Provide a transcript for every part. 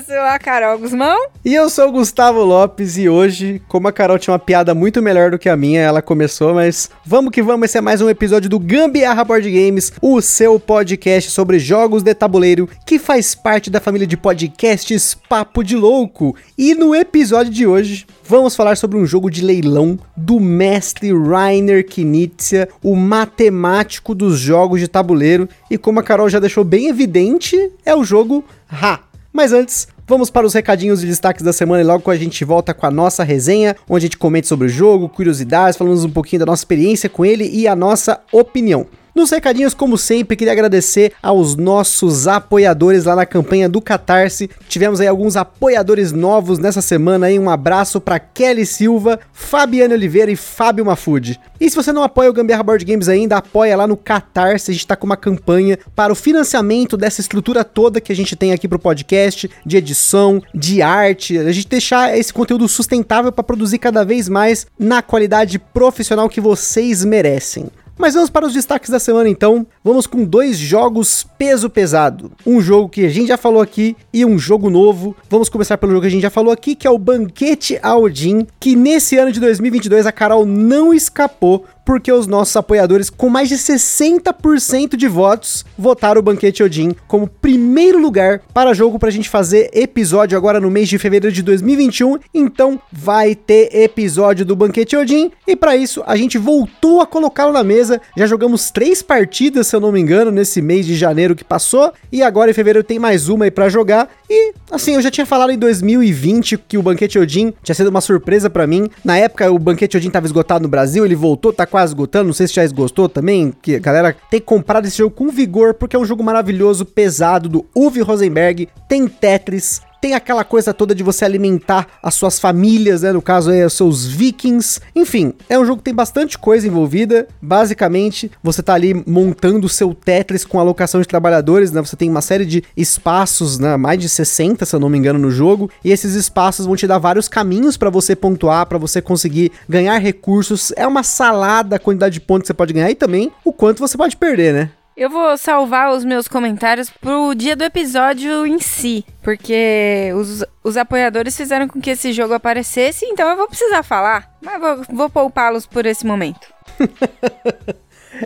Eu sou a Carol Guzmão. E eu sou o Gustavo Lopes e hoje, como a Carol tinha uma piada muito melhor do que a minha, ela começou, mas vamos que vamos, esse é mais um episódio do Gambiarra Board Games, o seu podcast sobre jogos de tabuleiro que faz parte da família de podcasts Papo de Louco. E no episódio de hoje, vamos falar sobre um jogo de leilão do mestre Rainer Knizia, o matemático dos jogos de tabuleiro. E como a Carol já deixou bem evidente, é o jogo Ha. Mas antes, Vamos para os recadinhos e destaques da semana e logo a gente volta com a nossa resenha, onde a gente comenta sobre o jogo, curiosidades, falamos um pouquinho da nossa experiência com ele e a nossa opinião. Nos recadinhos, como sempre, queria agradecer aos nossos apoiadores lá na campanha do Catarse. Tivemos aí alguns apoiadores novos nessa semana aí. Um abraço para Kelly Silva, Fabiane Oliveira e Fábio Mafude. E se você não apoia o Gambiarra Board Games ainda, apoia lá no Catarse. A gente tá com uma campanha para o financiamento dessa estrutura toda que a gente tem aqui pro podcast, de edição, de arte, a gente deixar esse conteúdo sustentável para produzir cada vez mais na qualidade profissional que vocês merecem. Mas vamos para os destaques da semana então. Vamos com dois jogos peso pesado. Um jogo que a gente já falou aqui e um jogo novo. Vamos começar pelo jogo que a gente já falou aqui, que é o Banquete Aldin, que nesse ano de 2022 a Carol não escapou porque os nossos apoiadores, com mais de 60% de votos, votaram o Banquete Odin como primeiro lugar para jogo para a gente fazer episódio agora no mês de fevereiro de 2021. Então vai ter episódio do Banquete Odin e para isso a gente voltou a colocá-lo na mesa. Já jogamos três partidas, se eu não me engano, nesse mês de janeiro que passou e agora em fevereiro tem mais uma aí para jogar. E assim, eu já tinha falado em 2020 que o Banquete Odin tinha sido uma surpresa para mim. Na época o Banquete Odin estava esgotado no Brasil, ele voltou, tá quase esgotando. Não sei se já esgotou também, que a galera tem que comprar esse jogo com vigor porque é um jogo maravilhoso, pesado do Uwe Rosenberg, tem Tetris, tem aquela coisa toda de você alimentar as suas famílias, né? No caso aí, os seus vikings. Enfim, é um jogo que tem bastante coisa envolvida. Basicamente, você tá ali montando o seu Tetris com alocação de trabalhadores, né? Você tem uma série de espaços, né? Mais de 60, se eu não me engano, no jogo. E esses espaços vão te dar vários caminhos para você pontuar, para você conseguir ganhar recursos. É uma salada a quantidade de pontos que você pode ganhar e também o quanto você pode perder, né? Eu vou salvar os meus comentários pro dia do episódio em si, porque os, os apoiadores fizeram com que esse jogo aparecesse, então eu vou precisar falar, mas vou, vou poupá-los por esse momento.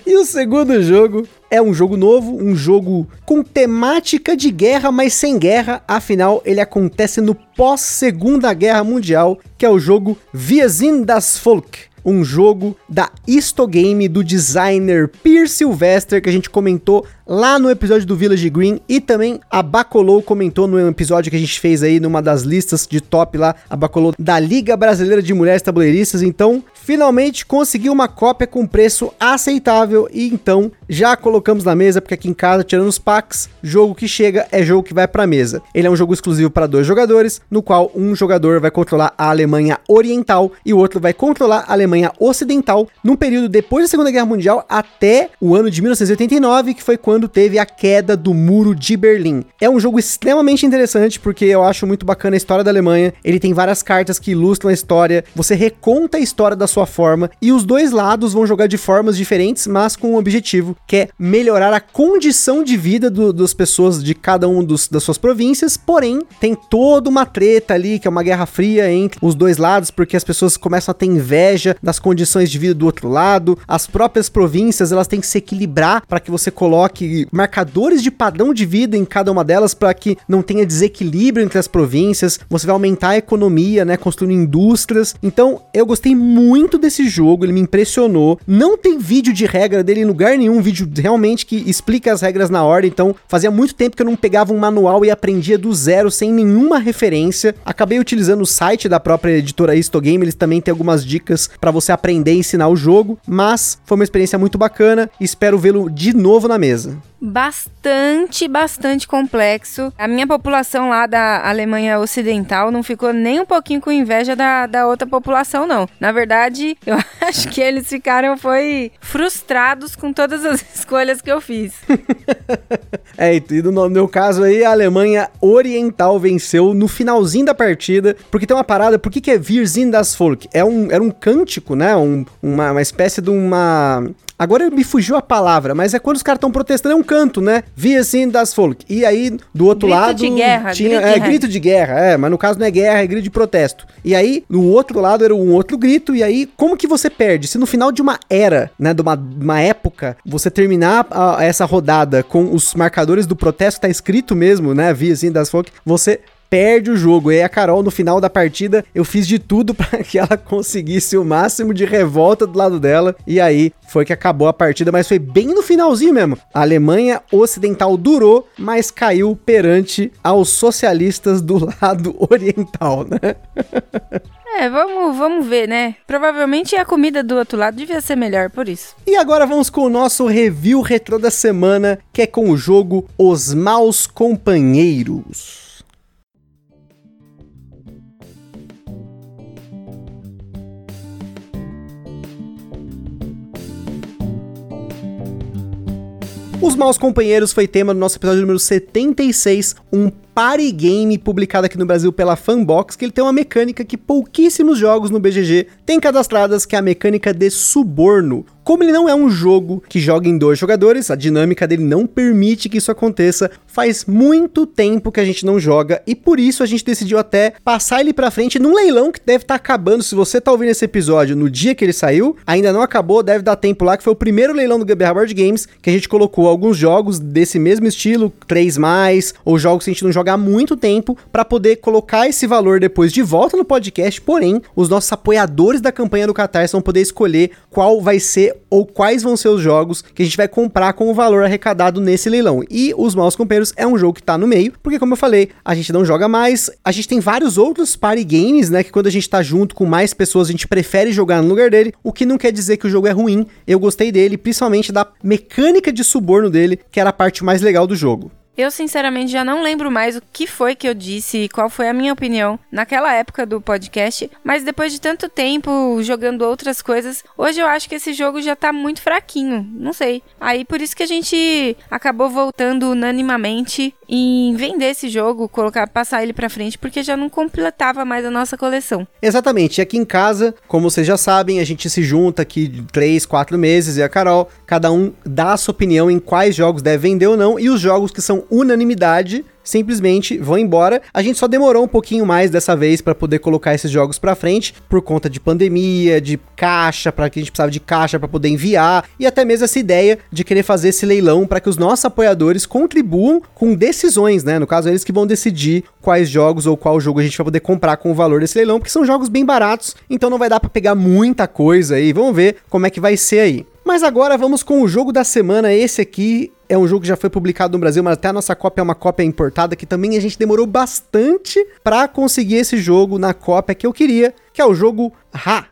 E o segundo jogo é um jogo novo, um jogo com temática de guerra, mas sem guerra. Afinal, ele acontece no pós-Segunda Guerra Mundial, que é o jogo Viazin das Folk um jogo da Histogame do designer Pierce Sylvester que a gente comentou lá no episódio do Village Green e também a Bacolou comentou no episódio que a gente fez aí numa das listas de top lá, a Bacolou da Liga Brasileira de Mulheres Tabuleiristas. Então, finalmente conseguiu uma cópia com preço aceitável e então já colocamos na mesa, porque aqui em casa, tirando os packs, jogo que chega é jogo que vai para mesa. Ele é um jogo exclusivo para dois jogadores, no qual um jogador vai controlar a Alemanha Oriental e o outro vai controlar a Alemanha Ocidental, num período depois da Segunda Guerra Mundial até o ano de 1989, que foi quando teve a queda do Muro de Berlim. É um jogo extremamente interessante, porque eu acho muito bacana a história da Alemanha, ele tem várias cartas que ilustram a história, você reconta a história da sua forma, e os dois lados vão jogar de formas diferentes, mas com um objetivo, que é melhorar a condição de vida do, das pessoas de cada um dos, das suas províncias, porém, tem toda uma treta ali, que é uma guerra fria entre os dois lados, porque as pessoas começam a ter inveja das condições de vida do outro lado, as próprias províncias, elas têm que se equilibrar para que você coloque marcadores de padrão de vida em cada uma delas para que não tenha desequilíbrio entre as províncias, você vai aumentar a economia, né, construindo indústrias. Então, eu gostei muito muito desse jogo, ele me impressionou. Não tem vídeo de regra dele em lugar nenhum, vídeo realmente que explica as regras na ordem. Então, fazia muito tempo que eu não pegava um manual e aprendia do zero, sem nenhuma referência. Acabei utilizando o site da própria editora Histogame, eles também têm algumas dicas para você aprender e ensinar o jogo, mas foi uma experiência muito bacana espero vê-lo de novo na mesa. Bastante, bastante complexo. A minha população lá da Alemanha Ocidental não ficou nem um pouquinho com inveja da, da outra população, não. Na verdade, eu acho que eles ficaram, foi, frustrados com todas as escolhas que eu fiz. é, e no meu caso aí, a Alemanha Oriental venceu no finalzinho da partida, porque tem uma parada, por que, que é Wir sind das Volk? É um, era um cântico, né? Um, uma, uma espécie de uma Agora me fugiu a palavra, mas é quando os caras estão protestando, é um canto, né? Via assim das folk. E aí, do outro grito lado. De guerra, tinha, grito é, de grito de guerra, é, mas no caso não é guerra, é grito de protesto. E aí, no outro lado era um outro grito, e aí, como que você perde? Se no final de uma era, né, de uma, uma época, você terminar a, essa rodada com os marcadores do protesto, tá escrito mesmo, né? Via assim das folk, você perde o jogo. E aí a Carol, no final da partida, eu fiz de tudo para que ela conseguisse o máximo de revolta do lado dela. E aí foi que acabou a partida, mas foi bem no finalzinho mesmo. A Alemanha Ocidental durou, mas caiu perante aos socialistas do lado oriental, né? É, vamos, vamos ver, né? Provavelmente a comida do outro lado devia ser melhor, por isso. E agora vamos com o nosso review retrô da semana, que é com o jogo Os Maus Companheiros. Os Maus Companheiros foi tema do nosso episódio número 76, um party game publicado aqui no Brasil pela Fanbox, que ele tem uma mecânica que pouquíssimos jogos no BGG têm cadastradas, que é a mecânica de suborno. Como ele não é um jogo que joga em dois jogadores, a dinâmica dele não permite que isso aconteça. Faz muito tempo que a gente não joga e por isso a gente decidiu até passar ele para frente num leilão que deve estar tá acabando. Se você tá ouvindo esse episódio no dia que ele saiu, ainda não acabou, deve dar tempo lá, que foi o primeiro leilão do Gambiarra Board Games, que a gente colocou alguns jogos desse mesmo estilo, 3 mais, ou jogos que a gente não joga há muito tempo, para poder colocar esse valor depois de volta no podcast. Porém, os nossos apoiadores da campanha do Catarse vão poder escolher qual vai ser ou quais vão ser os jogos que a gente vai comprar com o valor arrecadado nesse leilão. E os Maus Companheiros é um jogo que tá no meio, porque como eu falei, a gente não joga mais, a gente tem vários outros party games, né, que quando a gente tá junto com mais pessoas, a gente prefere jogar no lugar dele, o que não quer dizer que o jogo é ruim. Eu gostei dele, principalmente da mecânica de suborno dele, que era a parte mais legal do jogo. Eu, sinceramente, já não lembro mais o que foi que eu disse e qual foi a minha opinião naquela época do podcast, mas depois de tanto tempo jogando outras coisas, hoje eu acho que esse jogo já tá muito fraquinho. Não sei. Aí por isso que a gente acabou voltando unanimamente em vender esse jogo, colocar, passar ele para frente, porque já não completava mais a nossa coleção. Exatamente. Aqui em casa, como vocês já sabem, a gente se junta aqui 3, 4 meses e a Carol, cada um dá a sua opinião em quais jogos deve vender ou não, e os jogos que são unanimidade simplesmente vão embora. A gente só demorou um pouquinho mais dessa vez para poder colocar esses jogos para frente por conta de pandemia, de caixa, para que a gente precisava de caixa para poder enviar e até mesmo essa ideia de querer fazer esse leilão para que os nossos apoiadores contribuam com decisões, né? No caso eles que vão decidir quais jogos ou qual jogo a gente vai poder comprar com o valor desse leilão, porque são jogos bem baratos, então não vai dar para pegar muita coisa aí. Vamos ver como é que vai ser aí. Mas agora vamos com o jogo da semana. Esse aqui é um jogo que já foi publicado no Brasil, mas até a nossa cópia é uma cópia importada que também a gente demorou bastante para conseguir esse jogo na cópia que eu queria, que é o jogo Ra.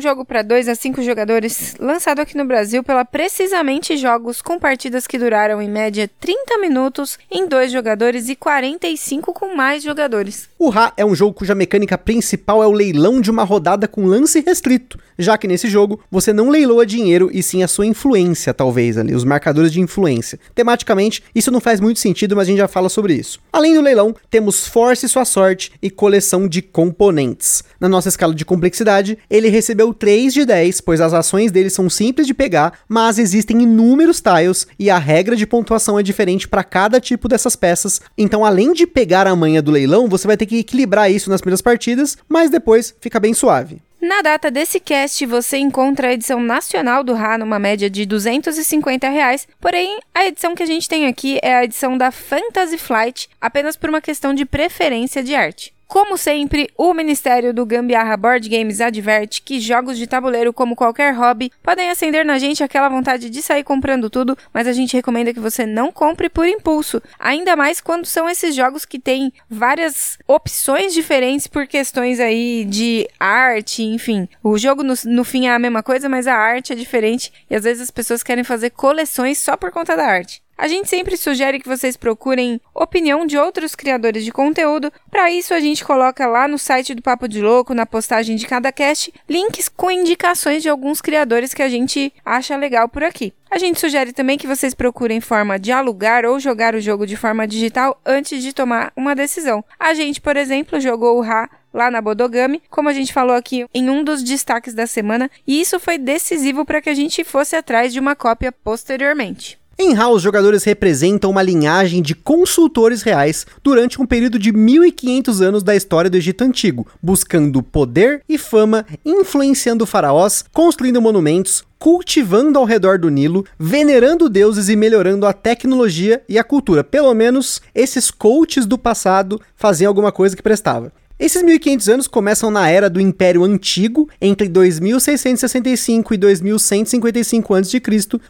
Um jogo para 2 a 5 jogadores, lançado aqui no Brasil pela Precisamente Jogos, com partidas que duraram em média 30 minutos em dois jogadores e 45 com mais jogadores. O Ra é um jogo cuja mecânica principal é o leilão de uma rodada com lance restrito, já que nesse jogo você não leiloa dinheiro e sim a sua influência, talvez ali, os marcadores de influência. Tematicamente, isso não faz muito sentido, mas a gente já fala sobre isso. Além do leilão, temos Force Sua Sorte e coleção de componentes. Na nossa escala de complexidade, ele recebeu recebeu 3 de 10, pois as ações dele são simples de pegar, mas existem inúmeros tiles e a regra de pontuação é diferente para cada tipo dessas peças. Então, além de pegar a manha do leilão, você vai ter que equilibrar isso nas primeiras partidas, mas depois fica bem suave. Na data desse cast, você encontra a edição nacional do Ra numa média de 250 reais, porém, a edição que a gente tem aqui é a edição da Fantasy Flight, apenas por uma questão de preferência de arte. Como sempre, o Ministério do Gambiarra Board Games adverte que jogos de tabuleiro, como qualquer hobby, podem acender na gente aquela vontade de sair comprando tudo, mas a gente recomenda que você não compre por impulso, ainda mais quando são esses jogos que têm várias opções diferentes por questões aí de arte, enfim. O jogo no, no fim é a mesma coisa, mas a arte é diferente e às vezes as pessoas querem fazer coleções só por conta da arte. A gente sempre sugere que vocês procurem opinião de outros criadores de conteúdo. Para isso, a gente coloca lá no site do Papo de Louco, na postagem de cada cast, links com indicações de alguns criadores que a gente acha legal por aqui. A gente sugere também que vocês procurem forma de alugar ou jogar o jogo de forma digital antes de tomar uma decisão. A gente, por exemplo, jogou o Ra lá na Bodogami, como a gente falou aqui em um dos destaques da semana, e isso foi decisivo para que a gente fosse atrás de uma cópia posteriormente. Em os jogadores representam uma linhagem de consultores reais durante um período de 1500 anos da história do Egito Antigo, buscando poder e fama, influenciando faraós, construindo monumentos, cultivando ao redor do Nilo, venerando deuses e melhorando a tecnologia e a cultura. Pelo menos esses coaches do passado faziam alguma coisa que prestava. Esses 1500 anos começam na era do Império Antigo, entre 2665 e 2155 a.C.,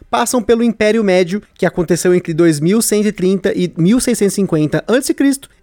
passam pelo Império Médio, que aconteceu entre 2130 e 1650 a.C.,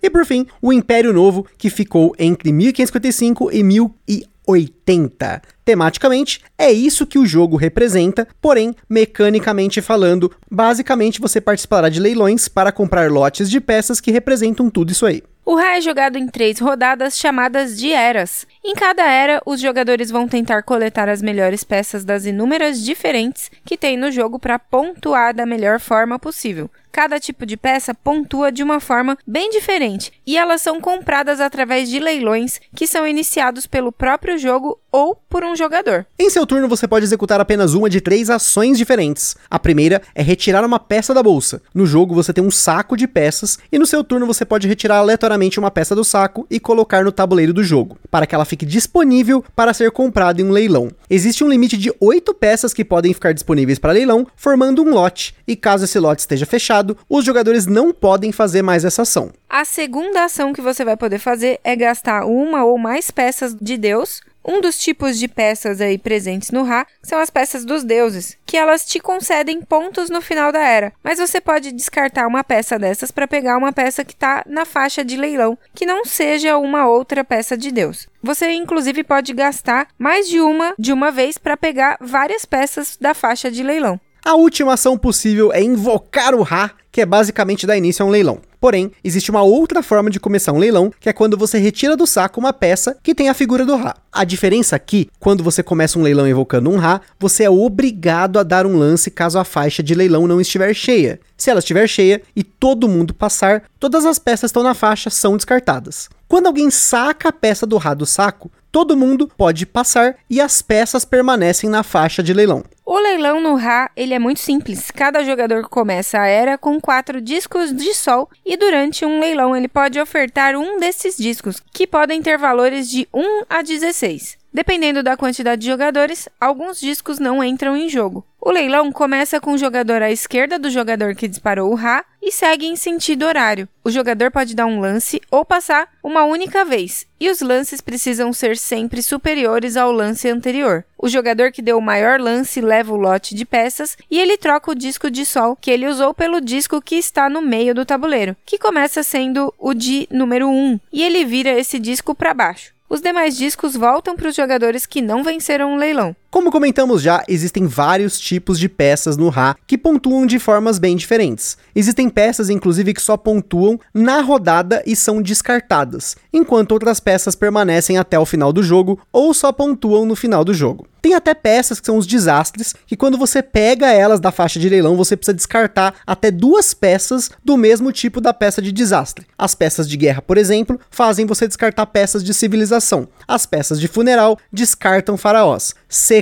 e por fim, o Império Novo, que ficou entre 1555 e 1080. Tematicamente, é isso que o jogo representa, porém, mecanicamente falando, basicamente você participará de leilões para comprar lotes de peças que representam tudo isso aí. O Ra é jogado em três rodadas chamadas de eras. Em cada era, os jogadores vão tentar coletar as melhores peças das inúmeras diferentes que tem no jogo para pontuar da melhor forma possível. Cada tipo de peça pontua de uma forma bem diferente e elas são compradas através de leilões que são iniciados pelo próprio jogo ou por um jogador. Em seu turno, você pode executar apenas uma de três ações diferentes. A primeira é retirar uma peça da bolsa. No jogo, você tem um saco de peças e no seu turno você pode retirar aleatoriamente uma peça do saco e colocar no tabuleiro do jogo, para que ela fique disponível para ser comprada em um leilão. Existe um limite de oito peças que podem ficar disponíveis para leilão, formando um lote, e caso esse lote esteja fechado, os jogadores não podem fazer mais essa ação. A segunda ação que você vai poder fazer é gastar uma ou mais peças de Deus um dos tipos de peças aí presentes no Ra são as peças dos deuses, que elas te concedem pontos no final da era, mas você pode descartar uma peça dessas para pegar uma peça que está na faixa de leilão, que não seja uma outra peça de deus. Você inclusive pode gastar mais de uma de uma vez para pegar várias peças da faixa de leilão. A última ação possível é invocar o Ra, que é basicamente dar início a um leilão. Porém, existe uma outra forma de começar um leilão, que é quando você retira do saco uma peça que tem a figura do Ra. A diferença aqui, quando você começa um leilão evocando um Ra, você é obrigado a dar um lance caso a faixa de leilão não estiver cheia. Se ela estiver cheia e todo mundo passar, todas as peças que estão na faixa são descartadas. Quando alguém saca a peça do Ra do saco, todo mundo pode passar e as peças permanecem na faixa de leilão. O leilão no Ra, ele é muito simples. Cada jogador começa a era com quatro discos de sol e durante um leilão ele pode ofertar um desses discos, que podem ter valores de 1 a 16. Dependendo da quantidade de jogadores, alguns discos não entram em jogo. O leilão começa com o jogador à esquerda do jogador que disparou o Ra e segue em sentido horário. O jogador pode dar um lance ou passar uma única vez, e os lances precisam ser sempre superiores ao lance anterior. O jogador que deu o maior lance leva o lote de peças e ele troca o disco de sol que ele usou pelo disco que está no meio do tabuleiro, que começa sendo o de número 1, e ele vira esse disco para baixo. Os demais discos voltam para os jogadores que não venceram o leilão. Como comentamos já, existem vários tipos de peças no Ra que pontuam de formas bem diferentes. Existem peças, inclusive, que só pontuam na rodada e são descartadas, enquanto outras peças permanecem até o final do jogo ou só pontuam no final do jogo. Tem até peças que são os desastres, que quando você pega elas da faixa de leilão, você precisa descartar até duas peças do mesmo tipo da peça de desastre. As peças de guerra, por exemplo, fazem você descartar peças de civilização. As peças de funeral descartam faraós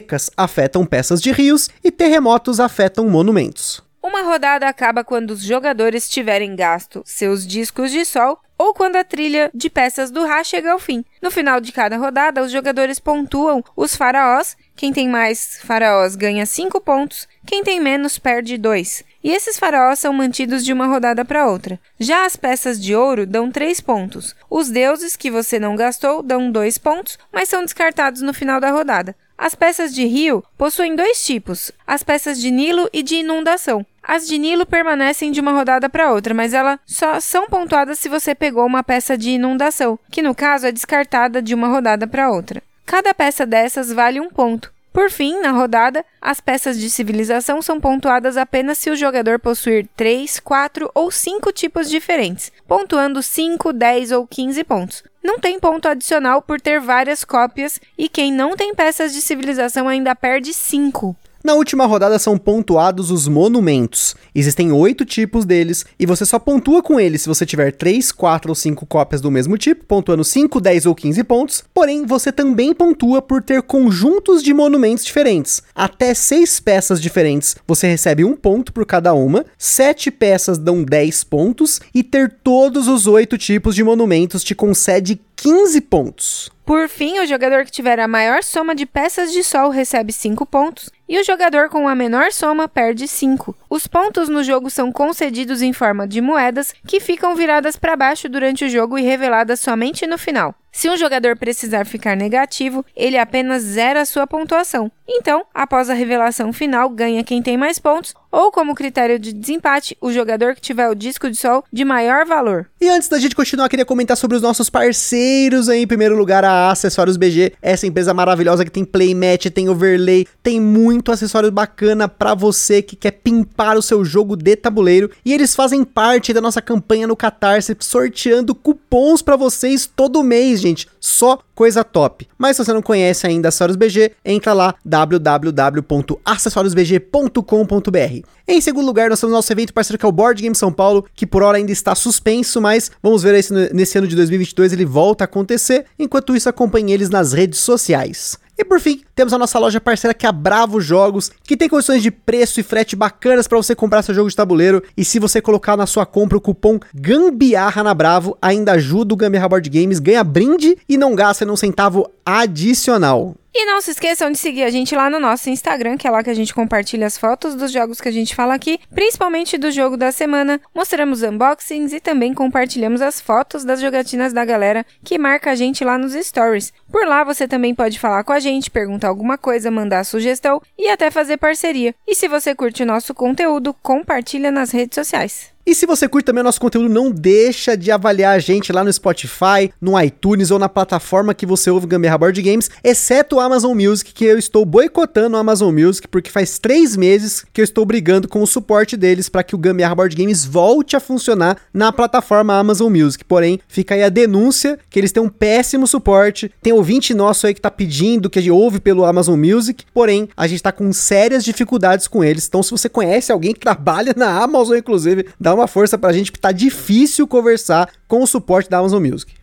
secas afetam peças de rios e terremotos afetam monumentos. Uma rodada acaba quando os jogadores tiverem gasto seus discos de sol ou quando a trilha de peças do Ra chega ao fim. No final de cada rodada, os jogadores pontuam os faraós. Quem tem mais faraós ganha 5 pontos, quem tem menos perde 2. e esses faraós são mantidos de uma rodada para outra. Já as peças de ouro dão 3 pontos. Os deuses que você não gastou dão 2 pontos, mas são descartados no final da rodada. As peças de rio possuem dois tipos: as peças de Nilo e de inundação. As de Nilo permanecem de uma rodada para outra, mas elas só são pontuadas se você pegou uma peça de inundação, que no caso é descartada de uma rodada para outra. Cada peça dessas vale um ponto. Por fim, na rodada, as peças de civilização são pontuadas apenas se o jogador possuir 3, 4 ou 5 tipos diferentes, pontuando 5, 10 ou 15 pontos. Não tem ponto adicional por ter várias cópias e quem não tem peças de civilização ainda perde 5. Na última rodada são pontuados os monumentos. Existem oito tipos deles e você só pontua com eles se você tiver 3, 4 ou 5 cópias do mesmo tipo, pontuando 5, 10 ou 15 pontos. Porém, você também pontua por ter conjuntos de monumentos diferentes. Até 6 peças diferentes você recebe um ponto por cada uma, 7 peças dão 10 pontos e ter todos os oito tipos de monumentos te concede 15 pontos. Por fim, o jogador que tiver a maior soma de peças de sol recebe 5 pontos, e o jogador com a menor soma perde 5. Os pontos no jogo são concedidos em forma de moedas que ficam viradas para baixo durante o jogo e reveladas somente no final. Se um jogador precisar ficar negativo, ele apenas zera a sua pontuação. Então, após a revelação final, ganha quem tem mais pontos, ou como critério de desempate, o jogador que tiver o disco de sol de maior valor. E antes da gente continuar, queria comentar sobre os nossos parceiros aí. Em primeiro lugar, a Acessórios BG, essa empresa maravilhosa que tem playmat, tem overlay, tem muito acessório bacana para você que quer pimpar o seu jogo de tabuleiro. E eles fazem parte da nossa campanha no Catarse, sorteando cupons para vocês todo mês, gente. Só coisa top. Mas se você não conhece ainda Acessórios BG, entra lá www.acessoriosbg.com.br. Em segundo lugar, nós temos nosso evento parceiro que é o Board Game São Paulo, que por hora ainda está suspenso, mas vamos ver se nesse ano de 2022 ele volta a acontecer. Enquanto isso, acompanhe eles nas redes sociais. E por fim, temos a nossa loja parceira que é a Bravo Jogos, que tem condições de preço e frete bacanas para você comprar seu jogo de tabuleiro. E se você colocar na sua compra o cupom Gambiarra na Bravo, ainda ajuda o Gambiarra Board Games, ganha brinde e não gasta um centavo adicional. E não se esqueçam de seguir a gente lá no nosso Instagram, que é lá que a gente compartilha as fotos dos jogos que a gente fala aqui, principalmente do jogo da semana. Mostramos unboxings e também compartilhamos as fotos das jogatinas da galera que marca a gente lá nos stories. Por lá você também pode falar com a gente, perguntar alguma coisa, mandar sugestão e até fazer parceria. E se você curte o nosso conteúdo, compartilha nas redes sociais. E se você curte também o nosso conteúdo, não deixa de avaliar a gente lá no Spotify, no iTunes ou na plataforma que você ouve Gambiarra Board Games, exceto o Amazon Music, que eu estou boicotando o Amazon Music, porque faz três meses que eu estou brigando com o suporte deles para que o Gambiarra Board Games volte a funcionar na plataforma Amazon Music. Porém, fica aí a denúncia que eles têm um péssimo suporte. Tem ouvinte nosso aí que tá pedindo que a gente ouve pelo Amazon Music, porém, a gente tá com sérias dificuldades com eles. Então, se você conhece alguém que trabalha na Amazon, inclusive, dá uma força pra gente, porque tá difícil conversar com o suporte da Amazon Music.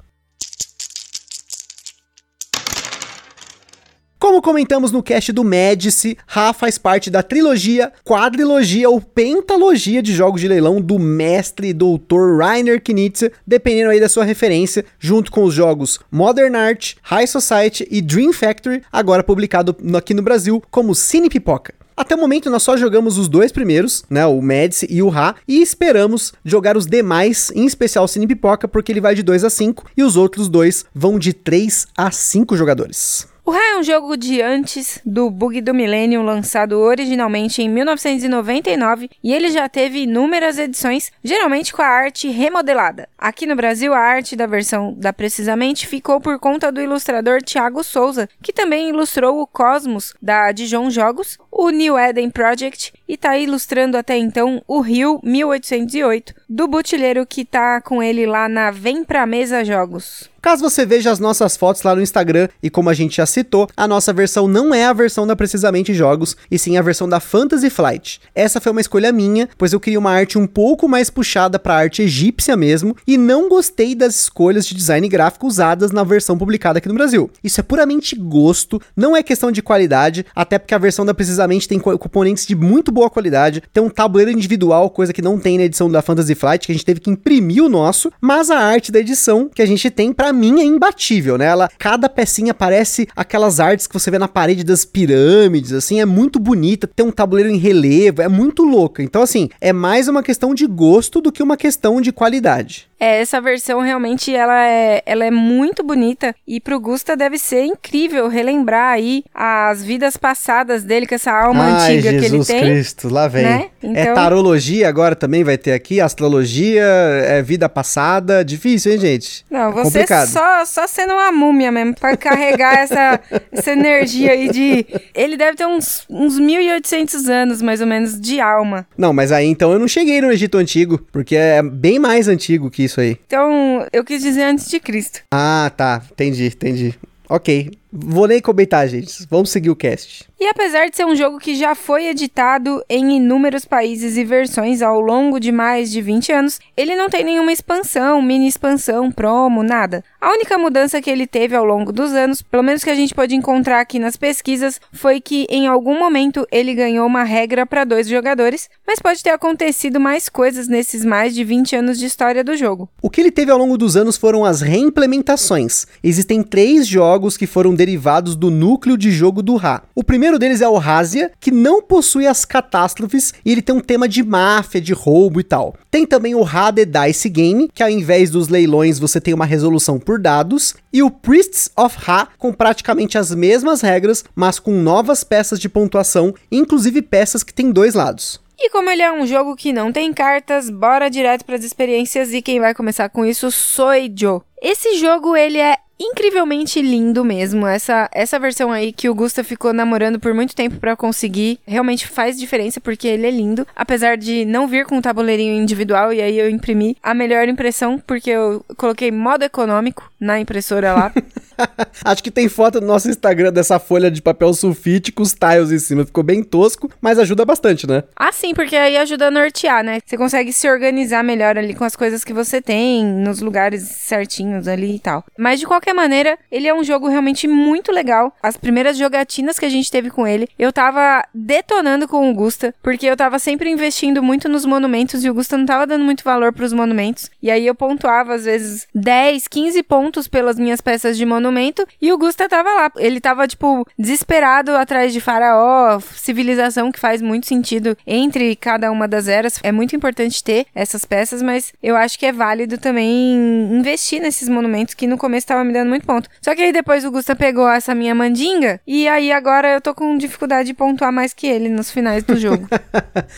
Como comentamos no cast do Médici, Ra faz parte da trilogia, quadrilogia ou pentalogia de jogos de leilão do mestre doutor Rainer Knizia, dependendo aí da sua referência, junto com os jogos Modern Art, High Society e Dream Factory, agora publicado aqui no Brasil como Cine Pipoca. Até o momento nós só jogamos os dois primeiros, né, o Mads e o Ra, e esperamos jogar os demais, em especial o Cine Pipoca, porque ele vai de 2 a 5 e os outros dois vão de 3 a 5 jogadores. O Ra é um jogo de antes do Bug do Millennium, lançado originalmente em 1999, e ele já teve inúmeras edições, geralmente com a arte remodelada. Aqui no Brasil, a arte da versão da Precisamente ficou por conta do ilustrador Thiago Souza, que também ilustrou o Cosmos da Dijon Jogos, o New Eden Project e está ilustrando até então o Rio 1808, do botilheiro que está com ele lá na Vem Pra Mesa Jogos. Caso você veja as nossas fotos lá no Instagram, e como a gente já citou, a nossa versão não é a versão da Precisamente Jogos, e sim a versão da Fantasy Flight. Essa foi uma escolha minha, pois eu queria uma arte um pouco mais puxada para arte egípcia mesmo, e não gostei das escolhas de design gráfico usadas na versão publicada aqui no Brasil. Isso é puramente gosto, não é questão de qualidade, até porque a versão da Precisamente precisamente tem componentes de muito boa qualidade, tem um tabuleiro individual, coisa que não tem na edição da Fantasy Flight, que a gente teve que imprimir o nosso, mas a arte da edição que a gente tem, para mim, é imbatível, né? Ela, cada pecinha parece aquelas artes que você vê na parede das pirâmides, assim, é muito bonita, tem um tabuleiro em relevo, é muito louca. Então, assim, é mais uma questão de gosto do que uma questão de qualidade. É, essa versão realmente ela é, ela é muito bonita e pro Gusta deve ser incrível relembrar aí as vidas passadas dele com essa alma Ai, antiga Jesus que ele tem. Cristo, lá vem. Né? É Então- tarologia agora também vai ter aqui, astrologia, é vida passada, difícil, hein, gente? Não, É você complicado. só, só sendo uma múmia mesmo, pra carregar essa, essa energia aí de... Ele deve ter uns, uns 1.800 anos, mais ou menos, de alma. Não, mas aí então eu não cheguei no Egito Antigo, porque é bem mais antigo que isso aí. Então, eu quis dizer antes de Cristo. Ah, tá, entendi, entendi. Ok, vou nem comentar, gente. Vamos seguir o cast. E apesar de ser um jogo que já foi editado em inúmeros países e versões ao longo de mais de 20 anos, ele não tem nenhuma expansão, mini expansão, promo, nada. A única mudança que ele teve ao longo dos anos, pelo menos que a gente pode encontrar aqui nas pesquisas, foi que em algum momento ele ganhou uma regra para dois jogadores, mas pode ter acontecido mais coisas nesses mais de 20 anos de história do jogo. O que ele teve ao longo dos anos foram as reimplementações. Existem três jogos que foram derivados do núcleo de jogo do Ra. O primeiro deles é o Razia, que não possui as catástrofes e ele tem um tema de máfia, de roubo e tal. Tem também o Ra The Dice Game, que ao invés dos leilões você tem uma resolução por dados, e o Priests of Ra, com praticamente as mesmas regras, mas com novas peças de pontuação, inclusive peças que têm dois lados. E como ele é um jogo que não tem cartas, bora direto para as experiências e quem vai começar com isso sou Joe. Esse jogo ele é incrivelmente lindo mesmo. Essa essa versão aí que o Gusta ficou namorando por muito tempo para conseguir, realmente faz diferença porque ele é lindo, apesar de não vir com um tabuleirinho individual e aí eu imprimi a melhor impressão porque eu coloquei modo econômico na impressora lá. Acho que tem foto no nosso Instagram dessa folha de papel sulfite com os tiles em cima. Ficou bem tosco, mas ajuda bastante, né? Ah, sim, porque aí ajuda a nortear, né? Você consegue se organizar melhor ali com as coisas que você tem, nos lugares certinhos ali e tal. Mas de qualquer maneira, ele é um jogo realmente muito legal. As primeiras jogatinas que a gente teve com ele, eu tava detonando com o Gusta, porque eu tava sempre investindo muito nos monumentos e o Gusta não tava dando muito valor pros monumentos. E aí eu pontuava às vezes 10, 15 pontos pelas minhas peças de monumento e o Gusta tava lá. Ele tava tipo desesperado atrás de faraó, civilização que faz muito sentido entre cada uma das eras. É muito importante ter essas peças, mas eu acho que é válido também investir nesses monumentos que no começo tava me dando muito ponto. Só que aí depois o Gusta pegou essa minha mandinga e aí agora eu tô com dificuldade de pontuar mais que ele nos finais do jogo.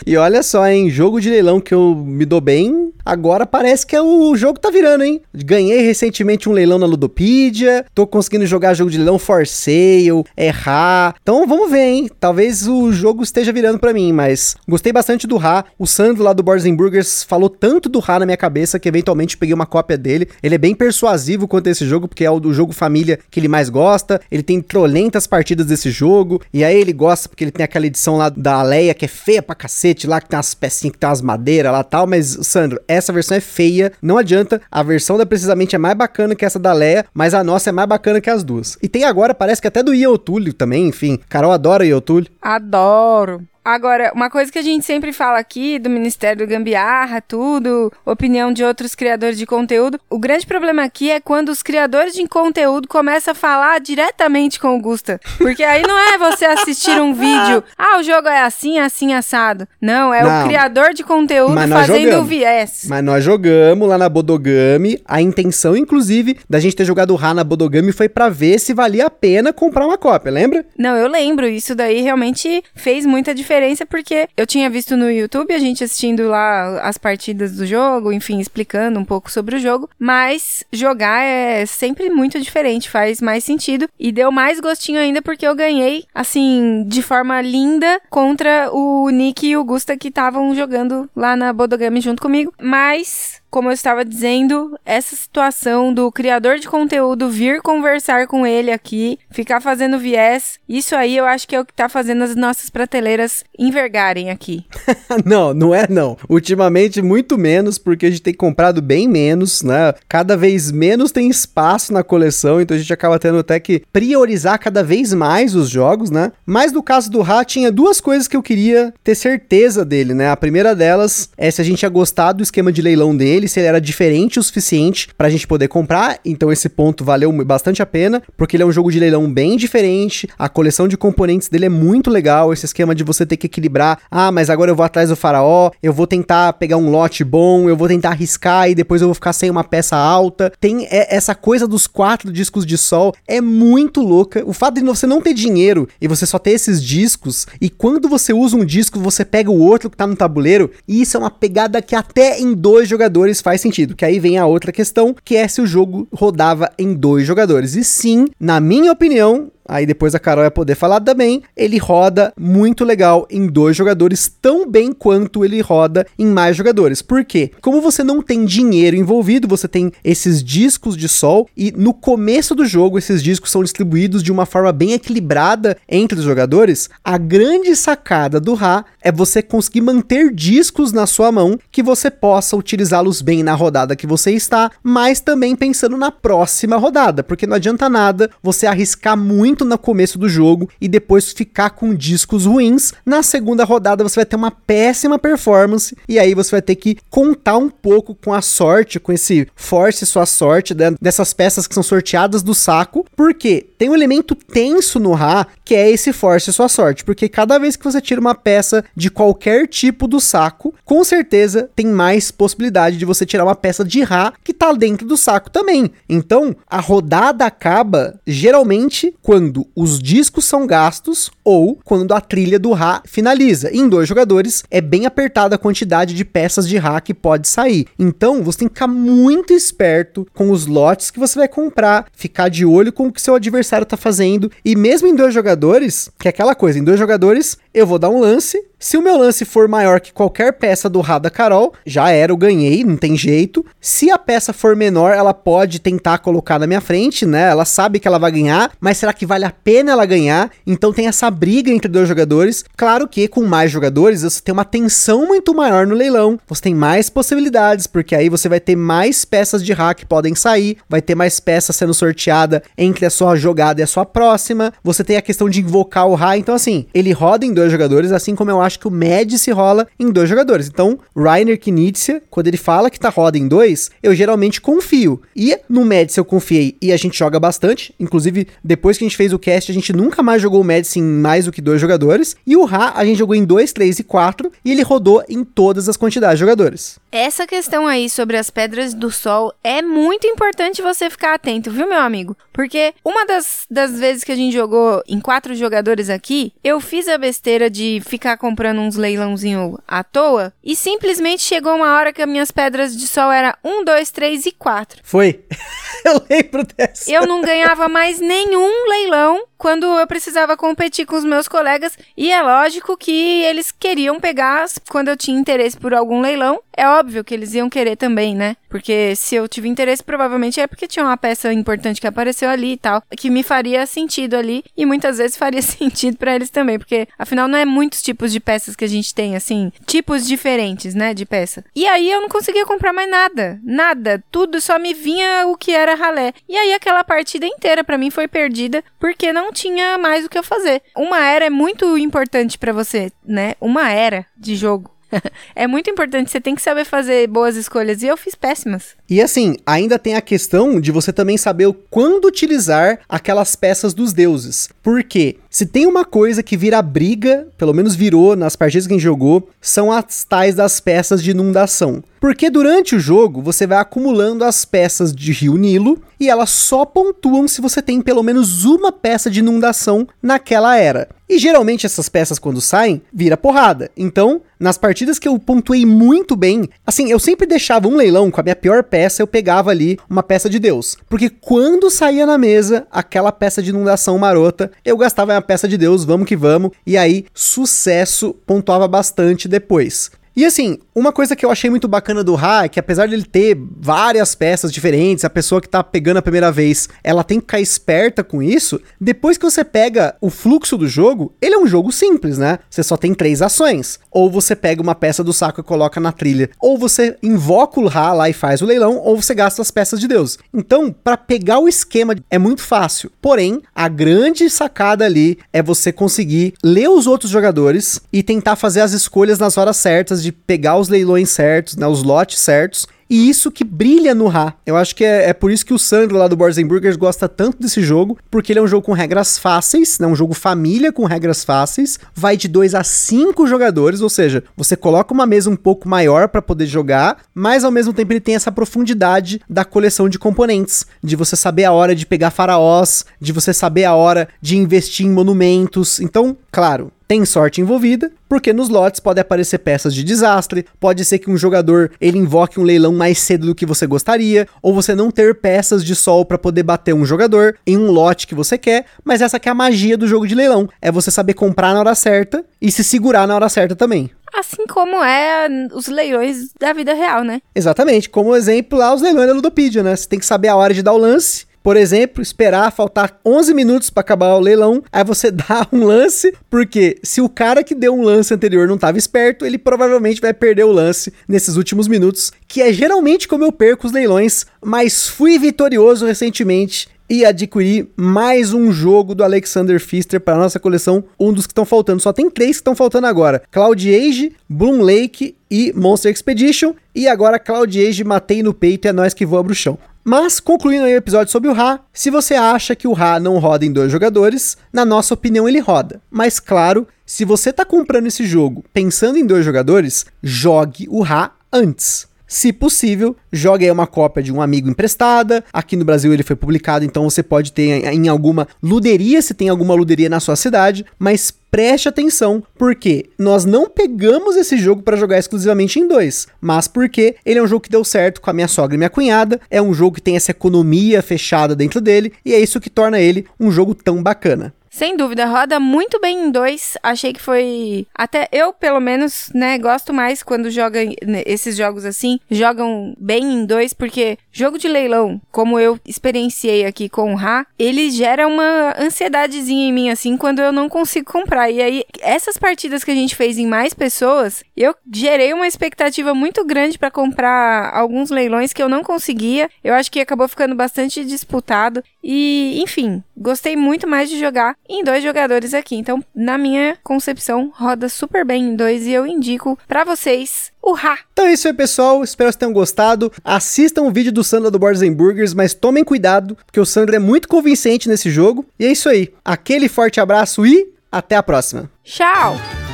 E olha só, hein? Jogo de leilão que eu me dou bem. Agora parece que é o jogo tá virando, hein? Ganhei recentemente um leilão na Ludopedia. Tô conseguindo jogar jogo de leilão for sale, errar. Então vamos ver, hein? Talvez o jogo esteja virando pra mim, mas gostei bastante do Ra. O Sandro lá do Boards and Burgers falou tanto do Ra na minha cabeça que eventualmente peguei uma cópia dele. Ele é bem persuasivo quanto a esse jogo, porque é o do jogo família que ele mais gosta. Ele tem trolentas partidas desse jogo. E aí ele gosta porque ele tem aquela edição lá da Leia que é feia pra cacete, lá que tem umas pecinhas que tem umas madeiras lá tal. Mas, Sandro, essa versão é feia. Não adianta. A versão da Precisamente é mais bacana que essa da Leia, mas a nossa é mais bacana que as duas. E tem agora, parece que até do Ian também, enfim. Carol adora Ian O'Toole. Adoro. Agora, uma coisa que a gente sempre fala aqui do Ministério do Gambiarra, tudo, opinião de outros criadores de conteúdo. O grande problema aqui é quando os criadores de conteúdo começam a falar diretamente com o Gusta. Porque aí não é você assistir um vídeo, ah, o jogo é assim, assim, assado. Não, é Não. o criador de conteúdo fazendo o viés. Mas nós jogamos lá na Bodogami. A intenção, inclusive, da gente ter jogado o Ra na Bodogami foi pra ver se valia a pena comprar uma cópia, lembra? Não, eu lembro. Isso daí realmente fez muita diferença porque eu tinha visto no YouTube a gente assistindo lá as partidas do jogo, enfim, explicando um pouco sobre o jogo. Mas jogar é sempre muito diferente, faz mais sentido. E deu mais gostinho ainda porque eu ganhei, assim, de forma linda contra o Nick e o Gusta que estavam jogando lá na Bodogami junto comigo. Mas como eu estava dizendo, essa situação do criador de conteúdo vir conversar com ele aqui, ficar fazendo viés, isso aí eu acho que é o que tá fazendo as nossas prateleiras envergarem aqui. não, não é não. Ultimamente muito menos, porque a gente tem comprado bem menos, né? Cada vez menos tem espaço na coleção, então a gente acaba tendo até que priorizar cada vez mais os jogos, né? Mas no caso do Ra, tinha duas coisas que eu queria ter certeza dele, né? A primeira delas é se a gente ia gostar do esquema de leilão dele, se ele era diferente o suficiente pra gente poder comprar, então esse ponto valeu bastante a pena, porque ele é um jogo de leilão bem diferente, a coleção de componentes dele é muito legal, esse esquema de você ter que equilibrar, ah, mas agora eu vou atrás do faraó, eu vou tentar pegar um lote bom, eu vou tentar arriscar e depois eu vou ficar sem uma peça alta. Tem essa coisa dos quatro discos de sol, é muito louca. O fato de você não ter dinheiro e você só ter esses discos, e quando você usa um disco, você pega o outro que tá no tabuleiro, e isso é uma pegada que até em dois jogadores faz sentido. Que aí vem a outra questão, que é se o jogo rodava em dois jogadores. E sim, na minha opinião, aí depois a Carol vai poder falar também, ele roda muito legal em dois jogadores, tão bem quanto ele roda em mais jogadores. Por quê? Como você não tem dinheiro envolvido, você tem esses discos de sol e no começo do jogo esses discos são distribuídos de uma forma bem equilibrada entre os jogadores, a grande sacada do Ra é você conseguir manter discos na sua mão que você possa utilizá-los bem na rodada que você está, mas também pensando na próxima rodada, porque não adianta nada você arriscar muito muito no começo do jogo e depois ficar com discos ruins. Na segunda rodada você vai ter uma péssima performance e aí você vai ter que contar um pouco com a sorte, com esse force sua sorte né, dessas peças que são sorteadas do saco, porque tem um elemento tenso no Ra que é esse force sua sorte, porque cada vez que você tira uma peça de qualquer tipo do saco, com certeza tem mais possibilidade de você tirar uma peça de Ra que tá dentro do saco também. Então, a rodada acaba geralmente quando quando os discos são gastos ou quando a trilha do Ra finaliza. Em dois jogadores, é bem apertada a quantidade de peças de Ra que pode sair. Então, você tem que ficar muito esperto com os lotes que você vai comprar, ficar de olho com o que seu adversário está fazendo. E mesmo em dois jogadores, que é aquela coisa, em dois jogadores, eu vou dar um lance, se o meu lance for maior que qualquer peça do Rada Carol, já era, eu ganhei, não tem jeito. Se a peça for menor, ela pode tentar colocar na minha frente, né? Ela sabe que ela vai ganhar, mas será que vale a pena ela ganhar? Então tem essa briga entre dois jogadores. Claro que com mais jogadores, você tem uma tensão muito maior no leilão. Você tem mais possibilidades, porque aí você vai ter mais peças de hack que podem sair, vai ter mais peças sendo sorteada entre a sua jogada e a sua próxima. Você tem a questão de invocar o Ra, então assim, ele roda em dois jogadores, assim como eu acho acho que o Médici rola em dois jogadores. Então, Rainer Knizia, quando ele fala que tá roda em dois, eu geralmente confio. E no Médici eu confiei e a gente joga bastante. Inclusive, depois que a gente fez o cast, a gente nunca mais jogou o Médici em mais do que dois jogadores. E o Ra, a gente jogou em dois, três e quatro. E ele rodou em todas as quantidades de jogadores. Essa questão aí sobre as pedras do sol é muito importante você ficar atento, viu, meu amigo? Porque uma das, das vezes que a gente jogou em quatro jogadores aqui, eu fiz a besteira de ficar comprando uns leilãozinho à toa e simplesmente chegou uma hora que as minhas pedras de sol era 1, 2, 3 e 4. Foi. eu lembro dessa. Eu não ganhava mais nenhum leilão quando eu precisava competir com os meus colegas. E é lógico que eles queriam pegar quando eu tinha interesse por algum leilão. É óbvio que eles iam querer também, né? Porque se eu tive interesse, provavelmente é porque tinha uma peça importante que apareceu ali e tal, que me faria sentido ali. E muitas vezes faria sentido para eles também, porque afinal não é muitos tipos de peças que a gente tem, assim, tipos diferentes, né, de peça. E aí eu não conseguia comprar mais nada, nada. Tudo só me vinha o que era ralé. E aí aquela partida inteira para mim foi perdida porque não tinha mais o que eu fazer. Uma era é muito importante para você, né? Uma era de jogo. é muito importante, você tem que saber fazer boas escolhas e eu fiz péssimas. E assim, ainda tem a questão de você também saber quando utilizar aquelas peças dos deuses. Porque se tem uma coisa que vira briga, pelo menos virou nas partidas que a gente jogou, são as tais das peças de inundação. Porque durante o jogo você vai acumulando as peças de Rio Nilo e elas só pontuam se você tem pelo menos uma peça de inundação naquela era. E geralmente essas peças quando saem, vira porrada. Então, nas partidas que eu pontuei muito bem, assim, eu sempre deixava um leilão com a minha pior peça, eu pegava ali uma peça de Deus. Porque quando saía na mesa aquela peça de inundação marota, eu gastava peça de Deus, vamos que vamos, e aí sucesso pontuava bastante depois. E assim, uma coisa que eu achei muito bacana do Ra é que apesar dele ter várias peças diferentes, a pessoa que tá pegando a primeira vez, ela tem que ficar esperta com isso. Depois que você pega o fluxo do jogo, ele é um jogo simples, né? Você só tem três ações. Ou você pega uma peça do saco e coloca na trilha, ou você invoca o Ra lá e faz o leilão, ou você gasta as peças de Deus. Então, para pegar o esquema é muito fácil. Porém, a grande sacada ali é você conseguir ler os outros jogadores e tentar fazer as escolhas nas horas certas de pegar os leilões certos, né, os lotes certos e isso que brilha no Ra. Eu acho que é, é, por isso que o Sandro lá do Boards Burgers gosta tanto desse jogo, porque ele é um jogo com regras fáceis, né? um jogo família com regras fáceis, vai de 2 a 5 jogadores, ou seja, você coloca uma mesa um pouco maior para poder jogar, mas ao mesmo tempo ele tem essa profundidade da coleção de componentes, de você saber a hora de pegar faraós, de você saber a hora de investir em monumentos. Então, claro, tem sorte envolvida, porque nos lotes pode aparecer peças de desastre, pode ser que um jogador ele invoque um leilão mais cedo do que você gostaria, ou você não ter peças de sol para poder bater um jogador em um lote que você quer, mas essa que é a magia do jogo de leilão, é você saber comprar na hora certa e se segurar na hora certa também. Assim como é os leilões da vida real, né? Exatamente, como exemplo lá os leilões da Ludopedia, né? Você tem que saber a hora de dar o lance, por exemplo, esperar faltar 11 minutos para acabar o leilão, aí você dá um lance, porque se o cara que deu um lance anterior não estava esperto, ele provavelmente vai perder o lance nesses últimos minutos, que é geralmente como eu perco os leilões, mas fui vitorioso recentemente e adquirir mais um jogo do Alexander Pfister para nossa coleção, um dos que estão faltando. Só tem três que estão faltando agora: Cloud Age, Bloom Lake e Monster Expedition. E agora Cloud Age matei no peito e é nós que voa chão. Mas, concluindo aí o episódio sobre o Ra, se você acha que o Ra não roda em dois jogadores, na nossa opinião ele roda. Mas, claro, se você está comprando esse jogo pensando em dois jogadores, jogue o Ra antes. Se possível, jogue aí uma cópia de um amigo emprestada. Aqui no Brasil ele foi publicado, então você pode ter em alguma luderia, se tem alguma luderia na sua cidade, mas preste atenção, porque nós não pegamos esse jogo para jogar exclusivamente em dois, mas porque ele é um jogo que deu certo com a minha sogra e minha cunhada, é um jogo que tem essa economia fechada dentro dele, e é isso que torna ele um jogo tão bacana. Sem dúvida, roda muito bem em dois. Achei que foi. Até eu, pelo menos, né, gosto mais quando joga né, esses jogos assim. Jogam bem em dois, porque jogo de leilão, como eu experienciei aqui com o Ra, ele gera uma ansiedadezinha em mim, assim, quando eu não consigo comprar. E aí, essas partidas que a gente fez em mais pessoas, eu gerei uma expectativa muito grande para comprar alguns leilões que eu não conseguia. Eu acho que acabou ficando bastante disputado. E, enfim, gostei muito mais de jogar em dois jogadores aqui. Então, na minha concepção, roda super bem em dois e eu indico para vocês o Ra. Então é isso aí, pessoal. Espero que tenham gostado. Assistam o vídeo do Sandro do Boards Burgers, mas tomem cuidado, porque o Sandro é muito convincente nesse jogo. E é isso aí. Aquele forte abraço e até a próxima. Tchau!